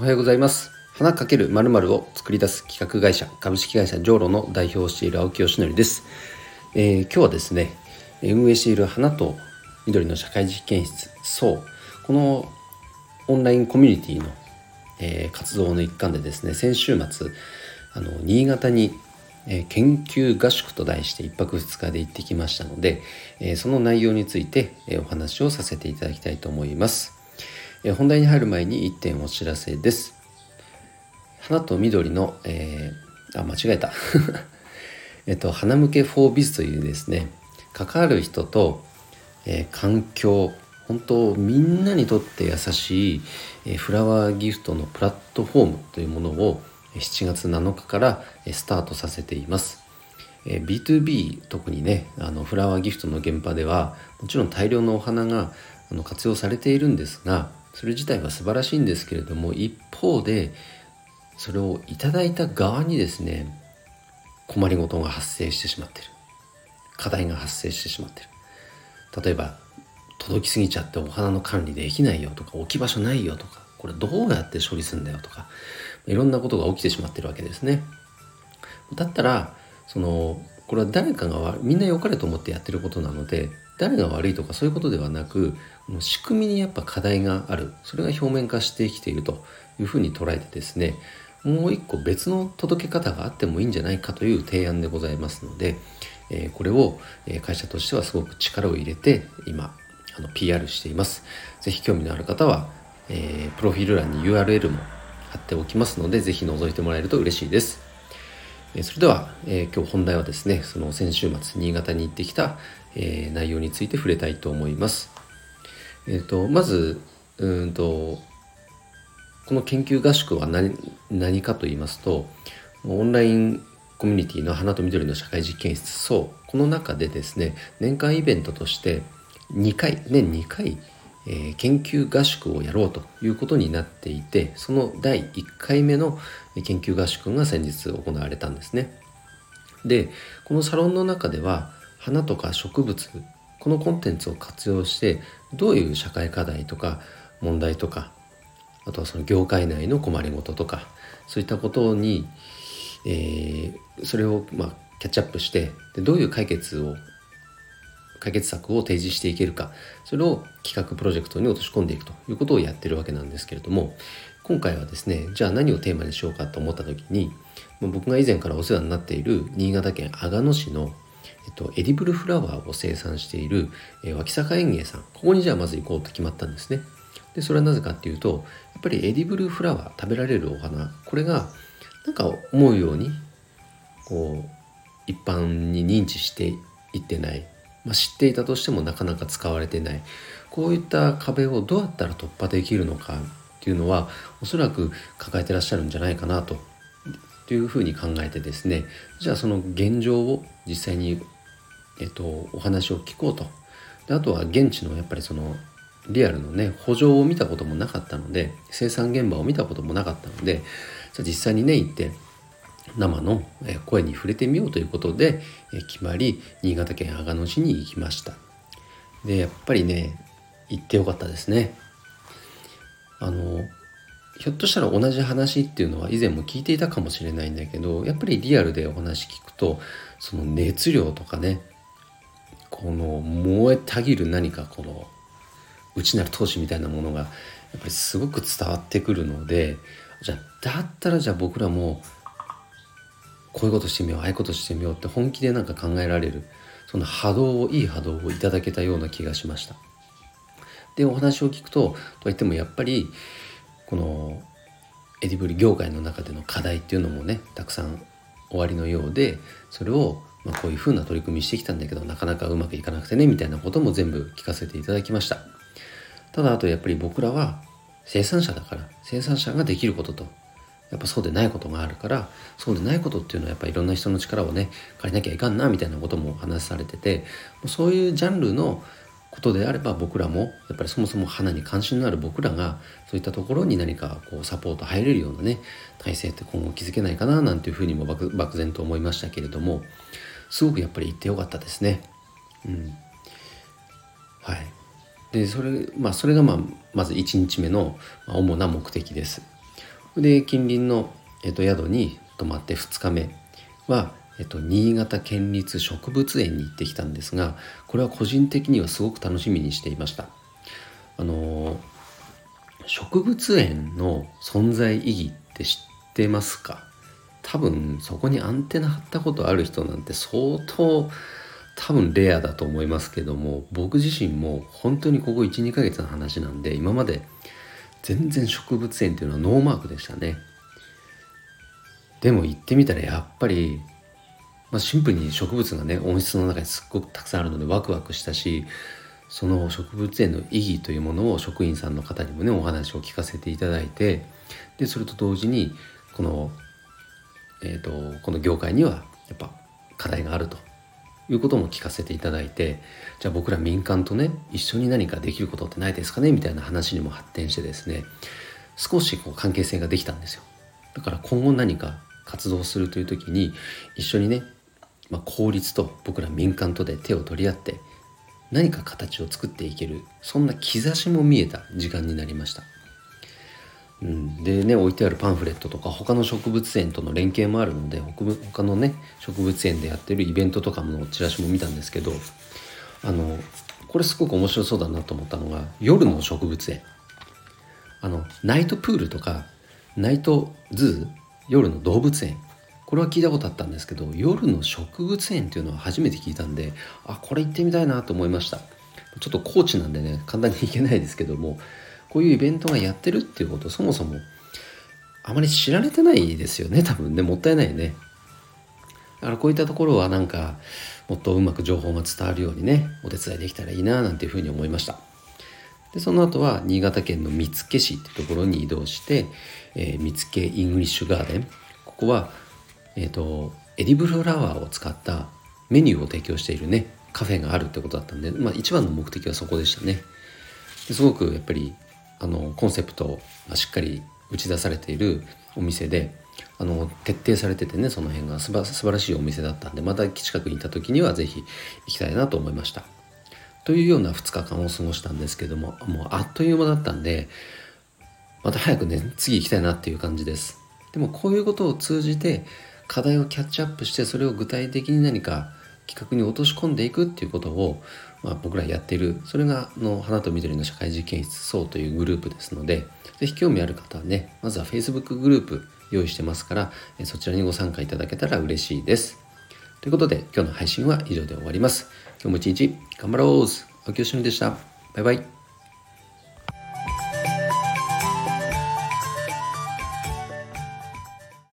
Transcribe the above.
おはようございます。花かけるまるを作り出す企画会社株式会社ジョーロの代表をしている青木よしのりです、えー、今日はですね運営している花と緑の社会実験室そうこのオンラインコミュニティの、えー、活動の一環でですね先週末あの新潟にえ研究合宿と題して1泊2日で行ってきましたので、えその内容について、えお話をさせていただきたいと思います、え本題に入る前に1点お知らせです花と緑の、えー、あ間違えた えっと花向けフォービズというですね関わる人と、えー、環境本当みんなにとって優しい、えー、フラワーギフトのプラットフォームというものを7月7日からスタートさせています。え B2B 特にねあのフラワーギフトの現場ではもちろん大量のお花があの活用されているんですがそれ自体は素晴らしいんですけれども一方でそれをいただいた側にですね困りごとが発生してしまってる課題が発生してしまってる例えば届きすぎちゃってお花の管理できないよとか置き場所ないよとかこれどうやって処理するんだよとかいろんなことが起きてしまってるわけですね。だったらそのこれは誰かがみんな良かれと思ってやってることなので誰が悪いとかそういうことではなく仕組みにやっぱ課題があるそれが表面化してきているというふうに捉えてですねもう一個別の届け方があってもいいんじゃないかという提案でございますので、え、これを会社としてはすごく力を入れて今あの PR しています。ぜひ興味のある方は、え、プロフィール欄に URL も貼っておきますので、ぜひ覗いてもらえると嬉しいです。えそれでは、えー、今日本題はですね、その先週末、新潟に行ってきた、えー、内容について触れたいと思います。えっ、ー、と、まず、うんと、この研究合宿は何何かと言いますと、オンラインコミュニティの花と緑の社会実験室、そう、この中でですね、年間イベントとして2回、年2回、えー、研究合宿をやろうということになっていてその第1回目の研究合宿が先日行われたんですね。でこのサロンの中では花とか植物このコンテンツを活用してどういう社会課題とか問題とかあとはその業界内の困りごととかそういったことに、えー、それをまあキャッチアップしてでどういう解決を解決策を提示していけるかそれを企画プロジェクトに落とし込んでいくということをやってるわけなんですけれども今回はですねじゃあ何をテーマにしようかと思った時に僕が以前からお世話になっている新潟県阿賀野市のえっと、エディブルフラワーを生産している、えー、脇坂園芸さんここにじゃあまず行こうと決まったんですね。でそれはなぜかっていうとやっぱりエディブルフラワー食べられるお花これがなんか思うようにこう一般に認知していってない。まあ、知っていたとしてもなかなか使われてない。こういった壁をどうやったら突破できるのかっていうのはおそらく抱えてらっしゃるんじゃないかなと。というふうに考えてですね。じゃあその現状を実際に、えっと、お話を聞こうと。であとは現地のやっぱりそのリアルのね補助を見たこともなかったので生産現場を見たこともなかったのでじゃ実際にね行って生の声に触れてみようということで決まり新潟県阿賀野市に行きました。でやっぱりね行ってよかったですね。あのひょっとしたら同じ話っていうのは以前も聞いていたかもしれないんだけどやっぱりリアルでお話聞くとその熱量とかねこの燃えたぎる何かこの内なる闘志みたいなものがやっぱりすごく伝わってくるのでじゃあだったらじゃあ僕らもこういうことしてみようああいうことしてみようって本気でなんか考えられる。その波動をいい波動をいただけたような気がしました。でお話を聞くととはいってもやっぱりこのエディブル業界の中での課題っていうのもねたくさんおありのようでそれをまあこういうふうな取り組みしてきたんだけどなかなかうまくいかなくてねみたいなことも全部聞かせていただきました。ただあとやっぱり僕らは生産者だから生産者ができることと。やっぱそうでないことがあるからそうでないことっていうのはやっぱいろんな人の力をね借りなきゃいかんなみたいなことも話されててそういうジャンルのことであれば僕らもやっぱりそもそも花に関心のある僕らがそういったところに何かこうサポート入れるようなね体制って今後築けないかななんていうふうにも漠然と思いましたけれどもすごくやっぱり行ってよかったですね。うん、はいでそれまあそれがまあまず1日目の主な目的です。で近隣の、えっと、宿に泊まって2日目は、えっと、新潟県立植物園に行ってきたんですがこれは個人的にはすごく楽しみにしていました。あの植物園の存在意義って知ってますか？多分そこにアンテナ張ったことある人なんて相当多分レアだと思いますけども僕自身も本当にここ12ヶ月の話なんで今まで全然植物園っていうのはノーマークでしたね。でも行ってみたらやっぱり、まあ、シンプルに植物がね温室の中にすっごくたくさんあるのでワクワクしたしその植物園の意義というものを職員さんの方にもねお話を聞かせていただいてでそれと同時にこの、えーと、この業界にはやっぱ課題があると。いうことも聞かせていただいてじゃあ僕ら民間とね一緒に何かできることってないですかねみたいな話にも発展してですね少しこう関係性ができたんですよだから今後何か活動するという時に一緒にね、まあ、公立と僕ら民間とで手を取り合って何か形を作っていけるそんな兆しも見えた時間になりました。うん、でね置いてあるパンフレットとか他の植物園との連携もあるので他のね植物園でやってるイベントとかのチラシも見たんですけどあのこれすごく面白そうだなと思ったのが夜の植物園。あのナイトプールとかナイトズー夜の動物園。これは聞いたことあったんですけど夜の植物園っていうのは初めて聞いたんであこれ行ってみたいなと思いました。ちょっと高知なんでね簡単に行けないですけどもこういうイベントがやってるっていうことそもそもあまり知られてないですよね多分ねもったいないね。だからこういったところはなんかもっとうまく情報が伝わるようにねお手伝いできたらいいななんていうふうに思いました。でその後は新潟県の見附市ってところに移動して、えー、見附イングリッシュガーデン。ここはえっ、ー、とエディブルフラワーを使ったメニューを提供しているねカフェがあるってことだったんで、まあ、一番の目的はそこでしたね。すごくやっぱりあのコンセプトがしっかり打ち出されているお店であの徹底されててねその辺がすば素晴らしいお店だったんでまた近くにいた時には是非行きたいなと思いました。というような2日間を過ごしたんですけどももうあっという間だったんでまた早くね次行きたいなっていう感じです。でもこういうことを通じて課題をキャッチアップしてそれを具体的に何か企画に落とし込んでいくっていうことを、まあ、僕らやってるそれがの花と緑の社会実験室層というグループですので是非興味ある方はねまずは Facebook グループ用意してますからそちらにご参加いただけたら嬉しいです。ということで今日の配信は以上で終わります。今日も一日頑張ろう。青木よしのでした。バイバイ。